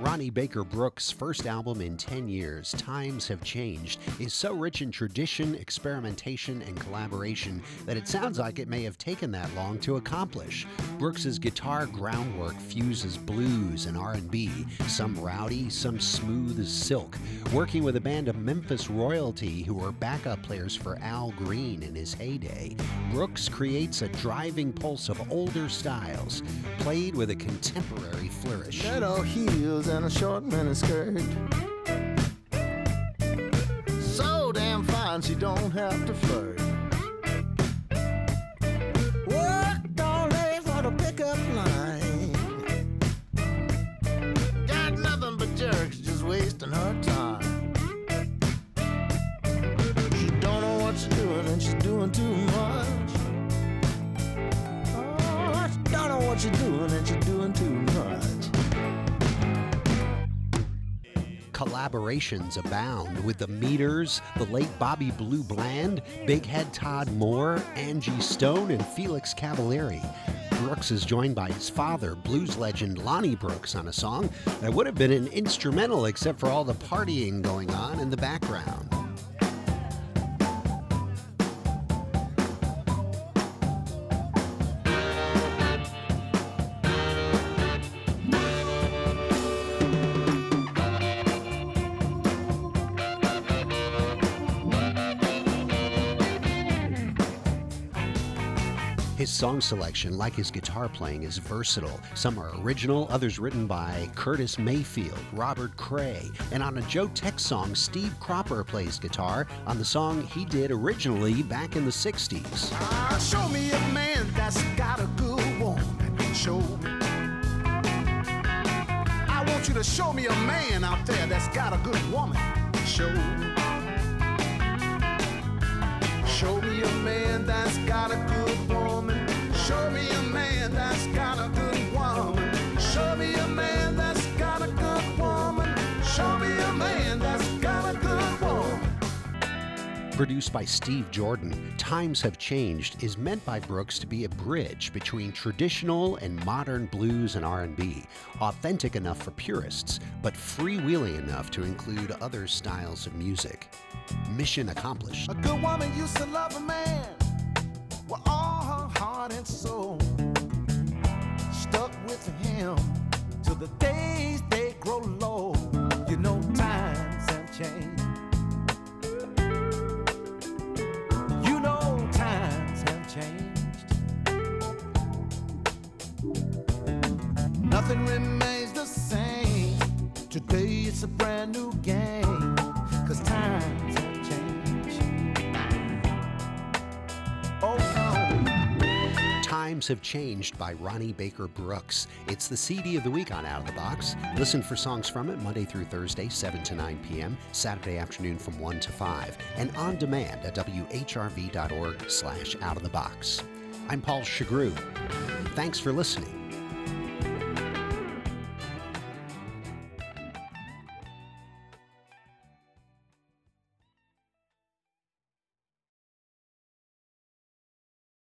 Ronnie Baker Brooks' first album in 10 years, Times Have Changed, is so rich in tradition, experimentation, and collaboration that it sounds like it may have taken that long to accomplish. Brooks's guitar groundwork fuses blues and R&B, some rowdy, some smooth as silk, working with a band of Memphis royalty who were backup players for Al Green in his heyday. Brooks creates a driving pulse of older styles, played with a contemporary flourish. Little and a short miniskirt. So damn fine, she don't have to flirt. Worked all day for the pickup line. Got nothing but jerks just wasting her time. She don't know what she's doing and she's doing too much. Oh, she don't know what she's doing and she's doing too much. Collaborations abound with the Meters, the late Bobby Blue Bland, Big Head Todd Mohr, Angie Stone, and Felix Cavaliere. Brooks is joined by his father, blues legend Lonnie Brooks, on a song that would have been an instrumental except for all the partying going on in the background. His song selection, like his guitar playing, is versatile. Some are original, others written by Curtis Mayfield, Robert Cray, and on a Joe Tex song, Steve Cropper plays guitar on the song he did originally back in the 60s. Ah, show me a man that's got a good woman. Show me. I want you to show me a man out there that's got a good woman. Produced by Steve Jordan, Times Have Changed is meant by Brooks to be a bridge between traditional and modern blues and R&B, authentic enough for purists, but freewheeling enough to include other styles of music. Mission accomplished. Nothing remains the same. Today it's a brand new game. Cause times have changed. Oh no. Times Have Changed by Ronnie Baker Brooks. It's the CD of the week on Out of the Box. Listen for songs from it Monday through Thursday, 7 to 9 p.m., Saturday afternoon from 1 to 5, and on demand at whrv.org slash out of the box. I'm Paul Chagru. Thanks for listening.